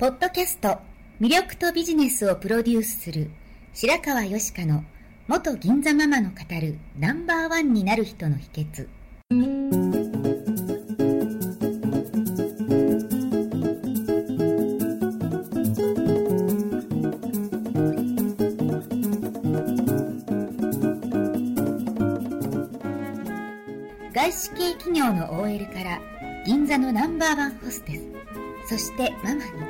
ポッドキャスト魅力とビジネスをプロデュースする白川よしかの元銀座ママの語るナンバーワンになる人の秘訣。外資系企業の OL から銀座のナンバーワンホステスそしてママに。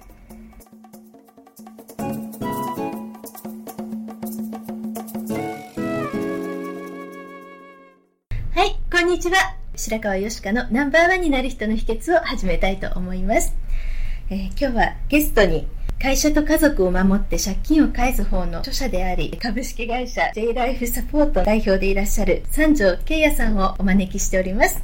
にちは。白川よしかのナンバーワンになる人の秘訣を始めたいと思います。えー今日はゲストに会社と家族を守って借金を返す方の著者であり、株式会社 J ライフサポート代表でいらっしゃる三条慶也さんをお招きしております。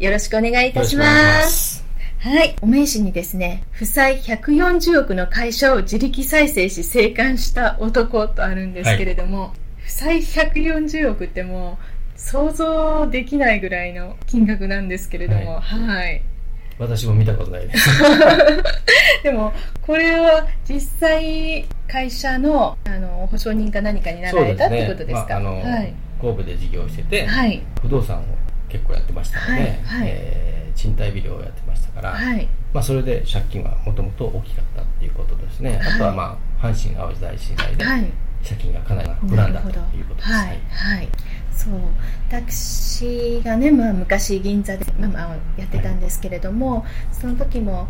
よろしくお願いいたしま。ますはい。お名刺にですね、負債140億の会社を自力再生し生還した男とあるんですけれども、負債140億ってもう想像できないぐらいの金額なんですけれども、はい。私も見たことないです。でも、これは実際会社のあの保証人か何かになられたってことですか？まあ、あの、はい。神戸で事業をしてて、はい。不動産を結構やってましたので、はいはいえー賃貸ビルをやってましたから、はい。まあ、それで借金はもともと大きかったっていうことですね。あとは、まあ、阪神・淡路大震災ではい。借金がかなり膨らんだということです。はい、はい、そう。私がね、まあ、昔銀座でママをやってたんですけれども、その時も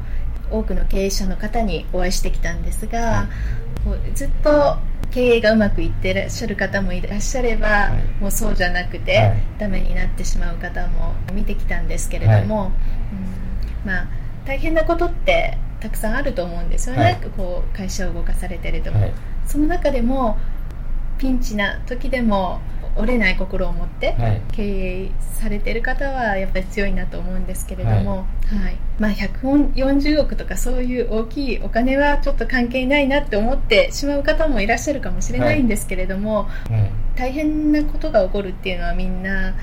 多くの経営者の方にお会いしてきたんですが、はい。こうずっと経営がうまくいってらっしゃる方もいらっしゃれば、はい。もうそうじゃなくて、はい。ダメになってしまう方も見てきたんですけれども、うん。まあ、大変なことってたくさんあると思うんですよね、はい。こう会社を動かされてると。はい。その中でもピンチな時でも折れない心を持ってはい。経営されてる方はやっぱり強いなと思うんですけれども、はい。まあ、140億とかそういう大きいお金はちょっと関係ないなって思ってしまう方もいらっしゃるかもしれないんですけれども、はい。大変なことが起こるっていうのはみんな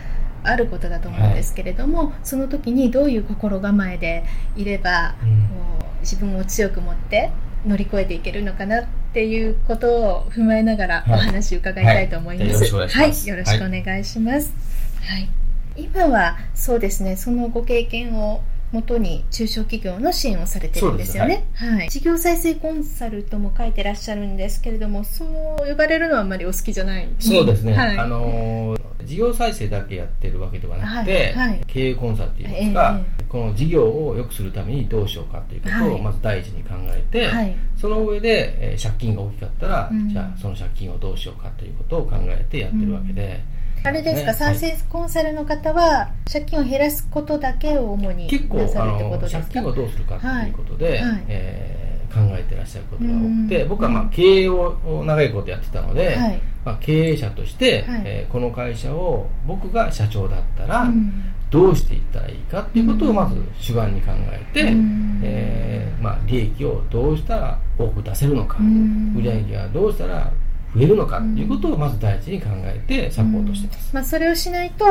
あることだと思うんですけれども、その時にどういう心構えでいればうん。こう自分を強く持って乗り越えていけるのかなっていうことを踏まえながらおはい話を伺いたいと思います。はいよろしくお願いしますはいよろしくお願いします。はい。今はそうですね、そのご経験をもとに中小企業の支援をされてるんですよね。はい。事業再生コンサルとも書いてらっしゃるんですけれども、そう呼ばれるのはあんまりお好きじゃない。そうですね、はい。あのー事業再生だけやってるわけではなくて、はいはい。経営コンサルっていうんですか、えこの事業を良くするためにどうしようかということはい。をまず第一に考えて、はい。その上で、えー借金が大きかったら、うん。じゃあその借金をどうしようかということを考えてやってるわけで、あれですか、ね再生コンサルの方は借金を減らすことだけを主に結構なさあるってことですか？の借金をどうするかということで、はい。はい。えー考えてらっしゃることが多くて、うん。僕はまあ経営を長いことやってたので、はい。まあ、経営者として、はい。えーこの会社を僕が社長だったら、うん。どうしていったらいいかっていうことをまず主眼に考えて、うん。えーまあ、利益をどうしたら多く出せるのか、うん。売上はどうしたら増えるのかっていうことをまず第一に考えてサポートしてます。まあ、それをしないと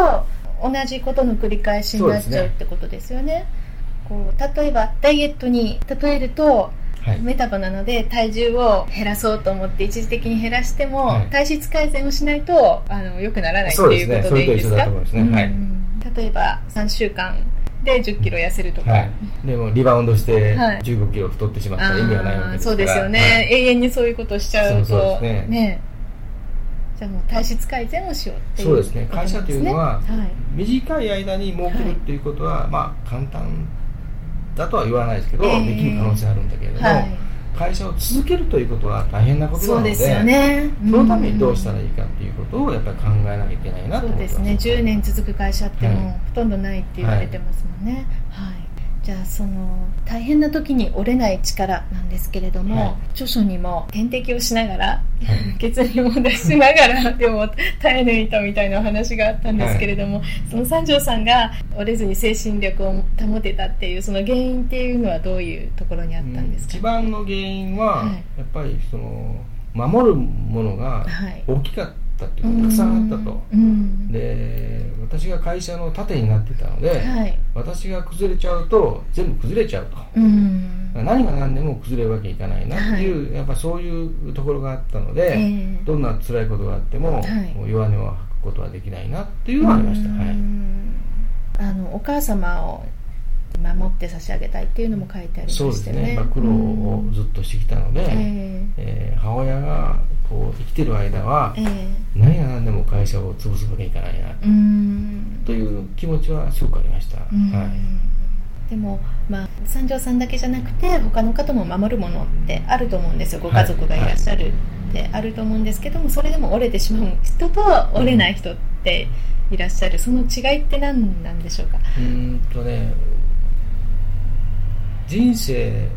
同じことの繰り返しになっちゃうってことですよね。こう例えばダイエットに例えるとはい。メタボなので体重を減らそうと思って一時的に減らしても、はい。体質改善をしないとあの良くならないってそうですね。いうことでいいですか例えば3週間で1 0キロ痩せるとか、はい、でもリバウンドしてはい。15キロ太ってしまったら意味がないわけですそうですよね、はい。永遠にそういうことをしちゃうとそうそうですねじゃあもう体質改善をしようっていうそうですね。会社というのははい。短い間に儲けるっていうことは、まあ簡単だとは言わないですけど、えーできる可能性あるんだけれども、はい。会社を続けるということは大変なことなのでそうですよね。そのためにどうしたらいいかっていうことをやっぱり考えなきゃいけないなとそう思ってます。ですね。10年続く会社ってもうはい。ほとんどないって言われてますもんね、はいじゃあその大変な時に折れない力なんですけれども、はい。著書にも点滴をしながら、血液も出しながらでも耐え抜いたみたいなお話があったんですけれども、その三条さんが折れずに精神力を保てたっていうその原因っていうのはどういうところにあったんですか、一番の原因は、はい。やっぱりその守るものがはい。大きかったっていうか、たくさんあったと。うん。で私が会社の盾になってたので、はい。私が崩れちゃうと全部崩れちゃうと。うん。何が何でも崩れるわけいかないなっていう、やっぱそういうところがあったので、ええ。どんな辛いことがあっても、はい。もう弱音を吐くことはできないなっていうのがありました、うはい、んあのお母様を守って差し上げたいっていうのも書いてありまそうですね。ね、まあ、苦労をずっとしてきたので、ええー母親がこう生きてる間は何が何でも会社を潰すわけにいかないなうん。という気持ちはすごくありました、うん。はい、でも、まあ、三条さんだけじゃなくて他の方も守るものってあると思うんですよ。ご家族がいらっしゃるってあると思うんですけどもそれでも折れてしまう人と折れない人っていらっしゃる。その違いって何なんでしょうか？うーんとね人生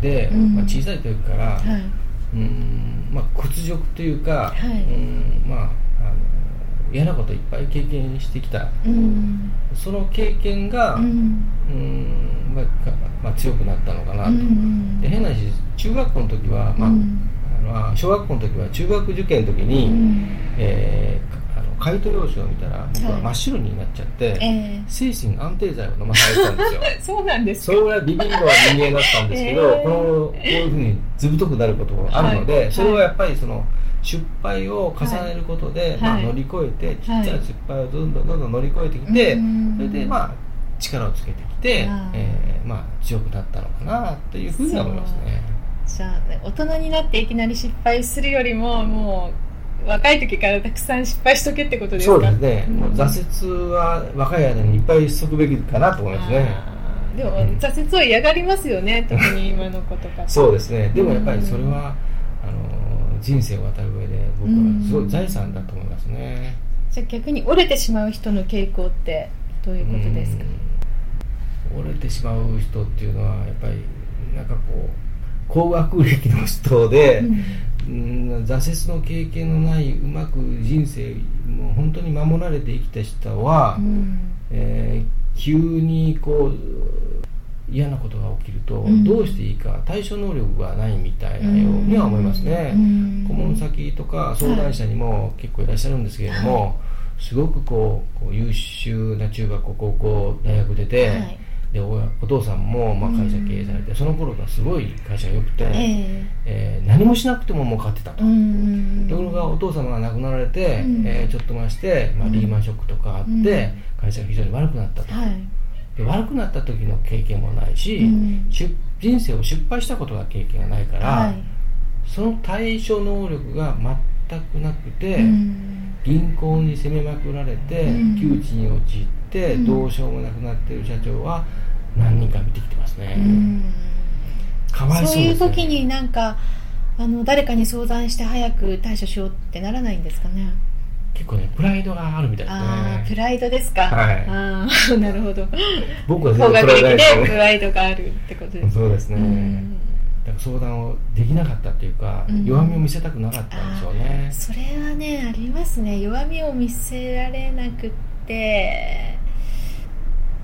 で、うん。まあ、小さい時から、はうーん。まあ、屈辱というか、はい。うーん。まああの嫌なこといっぱい経験してきた。いうん。その経験が、ううん。ーん。まあかまあ、強くなったのかなと、うんで変な話中学校の時は、まあうん。あのまあ小学校の時は中学受験の時に、うん。えーあの回答用紙を見たら僕ははい。真っ白になっちゃって、ええ。精神安定剤を飲まされてたんですよ。そうなんですそれぐらいビビりの人間だったんですけど、えーこのこういうふうにずぶとくなることがあるので、はい。それはやっぱりその失敗を重ねることで、はい。まあ、はい乗り越えて、ちっちゃい失敗をどんどんどんどん乗り越えてきて、うんそれでまあ力をつけてきてえーまあ、強くなったのかなというふうには思いますね。じゃあ大人になっていきなり失敗するよりももう若い時からたくさん失敗しとけってことですか？そうですね、う挫折は若い間にいっぱいしとくべきかなと思いますね。でも挫折を嫌がりますよね特に今の子とか。そうですね。でもやっぱりそれは、あの人生を渡る上で僕はすごい財産だと思いますね。じゃあ逆に折れてしまう人の傾向ってどういうことですか？うん。折れてしまう人っていうのはやっぱりなんかこう高学歴の人で、うん挫折の経験のないうまく人生もう本当に守られて生きた人は、うん。えー急にこう嫌なことが起きると、うん。どうしていいか対処能力がないみたいなようには思いますね、うん。顧問先とか相談者にも結構いらっしゃるんですけれども、すごくこうこう優秀な中学校高校大学出て、はいでおお父さんもまあ会社経営されて、その頃がすごい会社が良くて、ええ。ー何もしなくても儲かってたと、えうんところがお父様が亡くなられて、うん。えーちょっとまして、まあ、リーマンショックとかあって、うん。会社が非常に悪くなったと、はい。で悪くなった時の経験もないし、人生を失敗したことが経験がないから、はい。その対処能力が全くなくて、うん。銀行に責めまくられて、うん。窮地に陥って、うん。どうしようもなくなっている社長は何人か見てきてますね、うん。かわいそうそういう時になんかあの誰かに相談して早く対処しようってならないんですかね。結構ねプライドがあるみたいですああプねライドですか、はい。ああなるほど。僕は全然プライドプライドがあるってことですそうですね、うん。相談をできなかったっていうか、うん。弱みを見せたくなかったんでしょうね。それはねありますね。弱みを見せられなくって、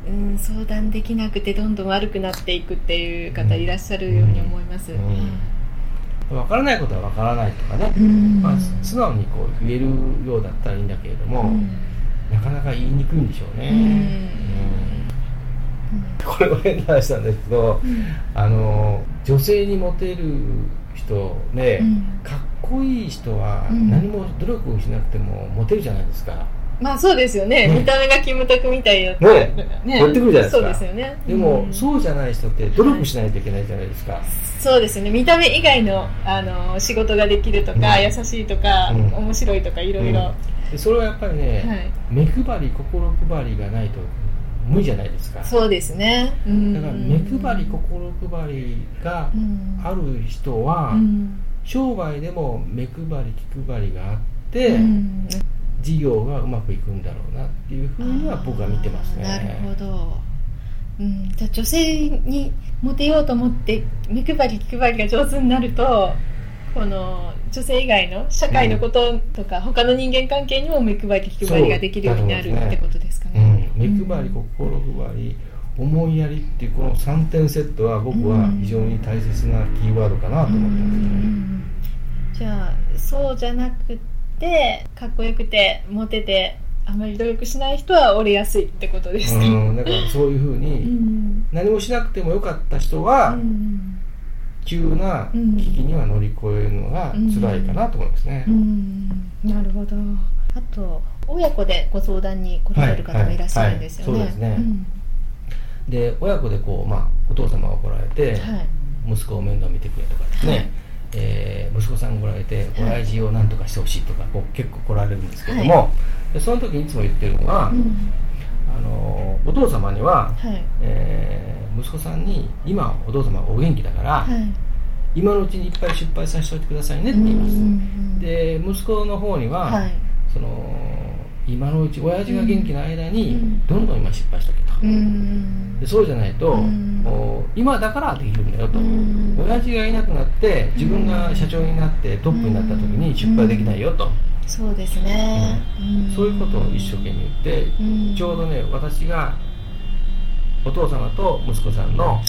うん、相談できなくてどんどん悪くなっていくっていう方いらっしゃるように思います、うん。分からないことは分からないとかね、うん。まあ、素直にこう言えるようだったらいいんだけれども、うん。なかなか言いにくいんでしょうね、うん。うん。これは変な話なんですけど、あの女性にモテる人で、うん。かっこいい人はうん。何も努力をしなくてもモテるじゃないですか、まあそうですよね、ね見た目がキムタクみたいだったねね。寄ってくるじゃないですか。そうですよね。でも、うん。そうじゃない人って努力しないといけないじゃないですか、そうですよね。見た目以外のあの仕事ができるとか、うん。優しいとか、うん。面白いとかいろいろ、でそれはやっぱりね、はい。目配り心配りがないと無理じゃないですか。そうですね、うん。だから目配り心配りがうん。ある人は、うん。商売でも目配り気配りがあって、うん事業がうまくいくんだろうなっていうふうには僕は見てますね。なるほど。うん、じゃあ女性にモテようと思って目配り気配りが上手になるとこの女性以外の社会のこととか、他の人間関係にも目配り気配りができるようになるってことですかうね。ん、目配り心配り思いやりっていうこの3点セットは僕は非常に大切なキーワードかなと思ってますね、じゃあそうじゃなくてかっこよくてモテてあまり努力しない人は折れやすいってことです。か、うん、だからそういうふううにん。何もしなくてもよかった人はうん。急な危機には乗り越えるのが辛いかなと思いますね。う、ん。なるほど。あと親子でご相談に来られる方もいらっしゃるんですよね、はいはい。そうですね。ん。で親子でこう、まあ、お父様が来られて、はい。息子を面倒見てくれとかですね、はいえー息子さんが来られてはい。親父を何とかしてほしいとかこう結構来られるんですけども、でその時にいつも言ってるのは、うん。あのお父様には、はい。えー息子さんに今お父様がお元気だから、はい。今のうちにいっぱい失敗させておいてくださいねって言います、うん。で息子の方には、はい。その今のうち親父が元気な間にうん。どんどん今失敗しとけと、うん。でそうじゃないと、うん。今だからできるんだよと、うん。親父がいなくなって自分が社長になってトップになった時に失敗できないよと、そうですね、ん。そういうことを一生懸命言って、うん。ちょうどね私がお父様と息子さんの、はい。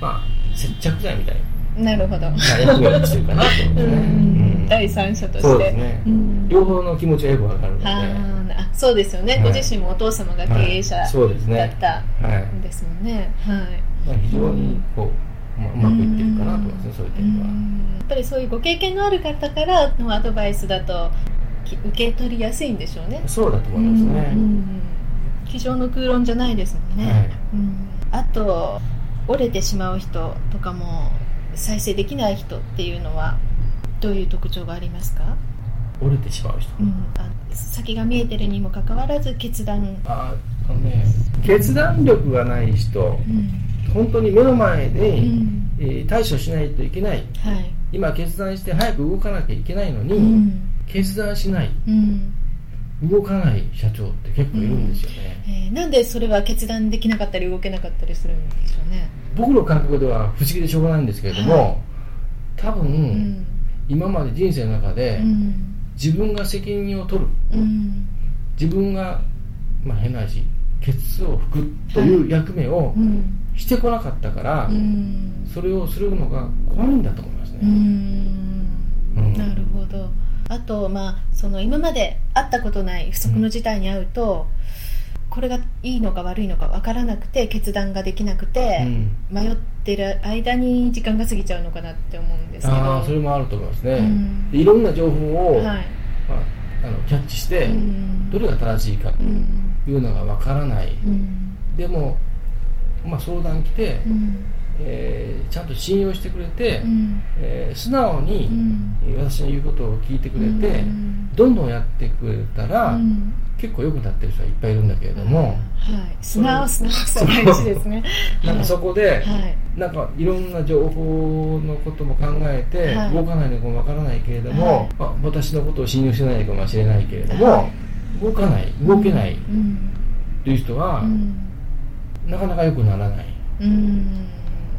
まあ、接着剤みたいな。るほど。な役割をしてるかなと思うんですね、うん。第三者として。そうですね。うん。両方の気持ちがよくわかるので、はそうですよね、はい。ご自身もお父様が経営者はい。そうですね。だったはいんですもんね。はい。まあ、非常にこう、まあ、うまくいってるかなと思いますねそういう点では、うんやっぱりそういうご経験のある方からのアドバイスだとき受け取りやすいんでしょうね。そうだと思いますね、うん机上の空論じゃないですもんね。はい。うん。あと折れてしまう人とかも再生できない人っていうのはどういう特徴がありますか、折れてしまう人、うん、あ先が見えてるにもかかわらず決断、ああのね決断力がない人うん。本当に目の前で、うん。えー対処しないといけない。はい。今決断して早く動かなきゃいけないのに、うん。決断しない。うん。動かない社長って結構いるんですよね、えーなんでそれは決断できなかったり動けなかったりするんでしょうね。僕の感覚では不思議でしょうがないんですけれども、はい。多分、うん。今まで人生の中で、うん自分が責任を取る。うん自分が、まあ、変な話ケツを拭くという役目をうんしてこなかったから、うんそれをするのが怖いんだと思いますね、うん。うん。なるほど。あとまあその今まで会ったことない不測の事態に遭うと、これがいいのか悪いのか分からなくて決断ができなくて、うん。迷ってる間に時間が過ぎちゃうのかなって思うんですけど。ああそれもあると思いますね、うん。でいろんな情報を、はい。まあ、あのキャッチして、うん。どれが正しいかとうんいうのがわからない、うん。でも、まあ、相談来て、うん。えーちゃんと信用してくれて、うん。えー素直に、私の言うことを聞いてくれて、うん。どんどんやってくれたら、うん結構良くなってる人はいっぱいいるんだけれども、はい。素直素直さ大事ですね。なんかそこで、はい。なんかいろんな情報のことも考えて、はい。動かないのかもわからないけれども、はい。まあ、私のことを信用してないかもしれないけれども、は動かない動けないうん。という人は、うん。なかなか良くならない、うん。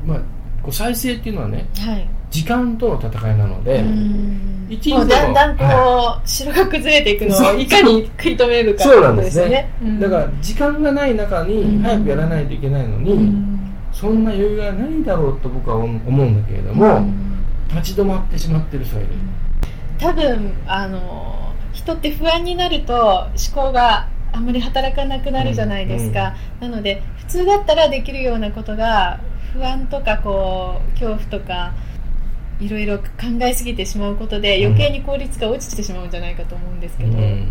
まあ、こう再生っていうのはねはい。時間との戦いなので、うんも。もうだんだんこう、城が崩れていくのをいかに食い止めるかそうなんですね。うん。だから時間がない中に早くやらないといけないのに、うん。そんな余裕がないだろうと僕は思うんだけれども、うん。立ち止まってしまってる人がいる、多分あの人って不安になると思考があんまり働かなくなるじゃないですか、なので普通だったらできるようなことが不安とかこう恐怖とかいろいろ考えすぎてしまうことで余計に効率が落ちてしまうんじゃないかと思うんですけど、うん。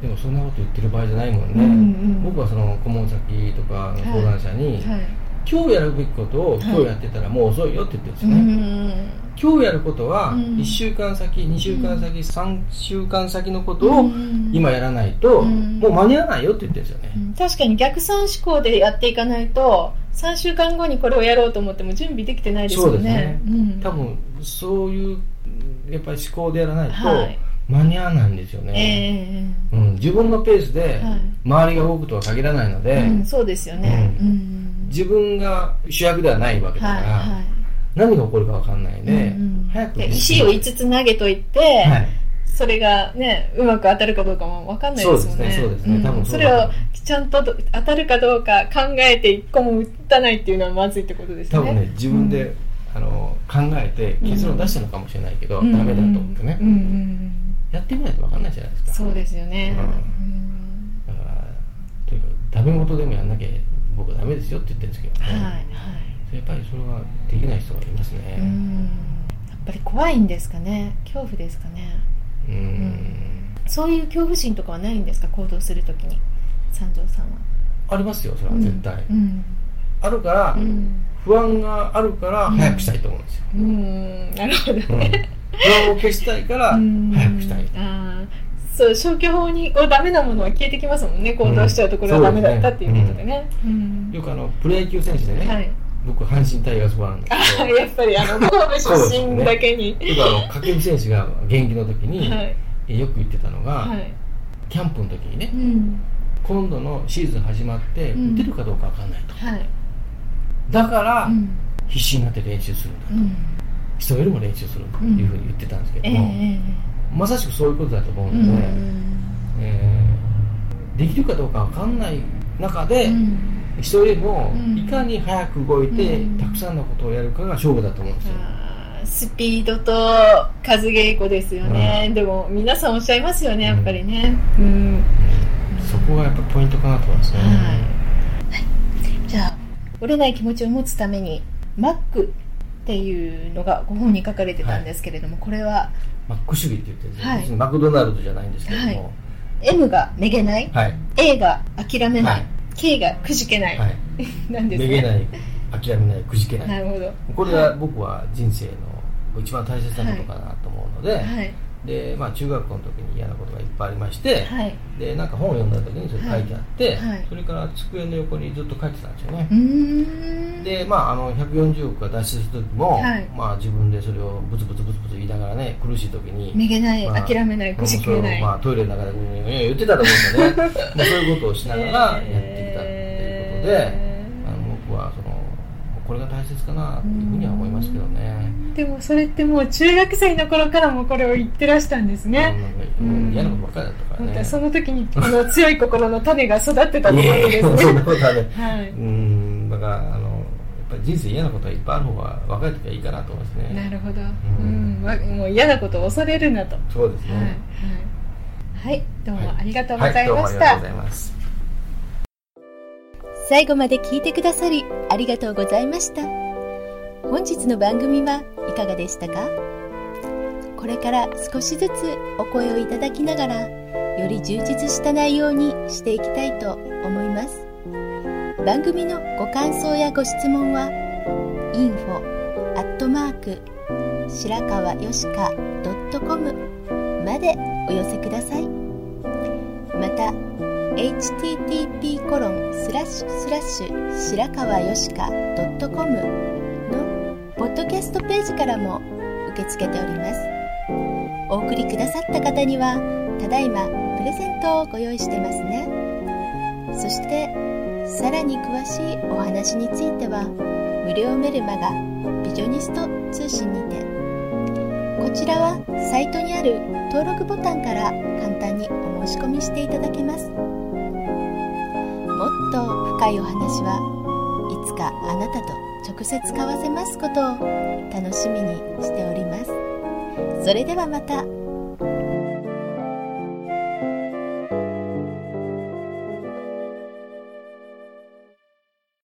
でもそんなこと言ってる場合じゃないもんね、うんうん。僕はその顧問先とかの相談者に、はい。今日やるべきことを今日やってたらもう遅いよって言ってるんですよね、うん今日やることはうん。1週間先2週間先3週間先のことをうん今やらないとうんもう間に合わないよって言ってるんですよね、うん。確かに逆算思考でやっていかないと3週間後にこれをやろうと思っても準備できてないですよね。ね。ん。多分そういうやっぱり思考でやらないとはい。間に合わないんですよね、えうん、自分のペースではい。周りが動くとは限らないので、えうん、そうですよね、ううん自分が主役ではないわけだから、はいはい。何が起こるか分かんないで、うんうん。早くで石を5つ投げといて、はい。それがねうまく当たるかどうかも分かんないですもんね。そうですねそうですね。ん。多分そそう。れをちゃんとど当たるかどうか考えて1個も打たないっていうのはまずいってことですね。多分ね自分で、あの考えて結論出したのかもしれないけど、うん。ダメだと思ってね、うんうんうん。やってみないと分かんないじゃないですか。そうですよね、うん。うん。だからとにかくダメ元でもやんなきゃ僕はダメですよって言ってるんですけどね、はいはい。やっぱりそれはできない人がいますね。うん。やっぱり怖いんですかね。恐怖ですかね。うん。そういう恐怖心とかはないんですか？行動するときに。三条さんは。ありますよそれは絶対、うん。あるから、うん不安があるから早くしたいと思うんですよ、うん。なるほどうん。ね、不安を消したいからうん。早くしたいあー。そう消去法にこうダメなものは消えてきますもんね。行動しちゃうとこれはダメだったっていうことでね,、うん。よくあのプロ野球選手でね、はい。僕阪神タイガースファンなんですあけーやっぱりあの神戸出身だけに、どよくあの掛布選手が現役の時に、はい。よく言ってたのが、はい。キャンプの時にねうん。今度のシーズン始まってうん。打てるかどうか分かんないと、はいだから、うん。必死になって練習するんだと、うん。人よりも練習するというふうに言ってたんですけえども、えまさしくそういうことだと思ううので、ん。えーできるかどうか分かんない中で、うん。人よりもうん。いかに早く動いて、うん。たくさんのことをやるかが勝負だと思うんですよ、スピードと数稽古ですよね、でも皆さんおっしゃいますよねやっぱりね。うん、そこがやっぱポイントかなと思いますね、はい、はい、じゃあ折れない気持ちを持つためにマックっていうのがご本に書かれてたんですけれども、これはマック主義って言ってるんですよ、はい。マクドナルドじゃないんですけども。M がめげない、はい。A が諦めない、はい。K がくじけない、はい。なんですね。めげない諦めないくじけない。なるほど。これが僕は人生の一番大切なことかなと思うので、はいでまあ、中学校の時に嫌なことがいっぱいありまして、はい。でなんか本を読んだ時にそれ書いてあって、はい。はいそれから机の横にずっと書いてたんですよね。でまああの140億が脱出する時も、はい。まあ、自分でそれをブツブツブツブツ言いながらね苦しい時にめげない、まあ諦めないくじけない、まあ、トイレの中でうん言ってたと思うんでね。まあそういうことをしながらやってきたっていうことで、これが大切かなというふうには思いますけどね、でもそれってもう中学生の頃からもこれを言ってらしたんですね、うん。うん。嫌なことばっかりだったからね。その時にこの強い心の種が育ってたってことですね。や そんなことはね。はい。うん。だからあのやっぱり人生嫌なことがいっぱいある方が若い時はいいかなと思いますね。なるほど、ううん。んわもう嫌なことを恐れるなと、そうですね。はい、はい。はい、どうもありがとうごはいざいどうもありがとうました、ございます最後まで聞いてくださりありがとうございました。本日の番組はいかがでしたか？これから少しずつお声をいただきながらより充実した内容にしていきたいと思います。番組のご感想やご質問は info アットマーク白川よしか .com までお寄せください。また http コロンスラッシュスラッシュ白川よしか .com のポッドキャストページからも受け付けております。お送りくださった方にはただいまプレゼントをご用意してますね。そしてさらに詳しいお話については無料メルマガビジョニスト通信にてこちらはサイトにある登録ボタンから簡単にお申し込みしていただけます。もっと深いお話はいつかあなたと直接交わせますことを楽しみにしております。それではまた。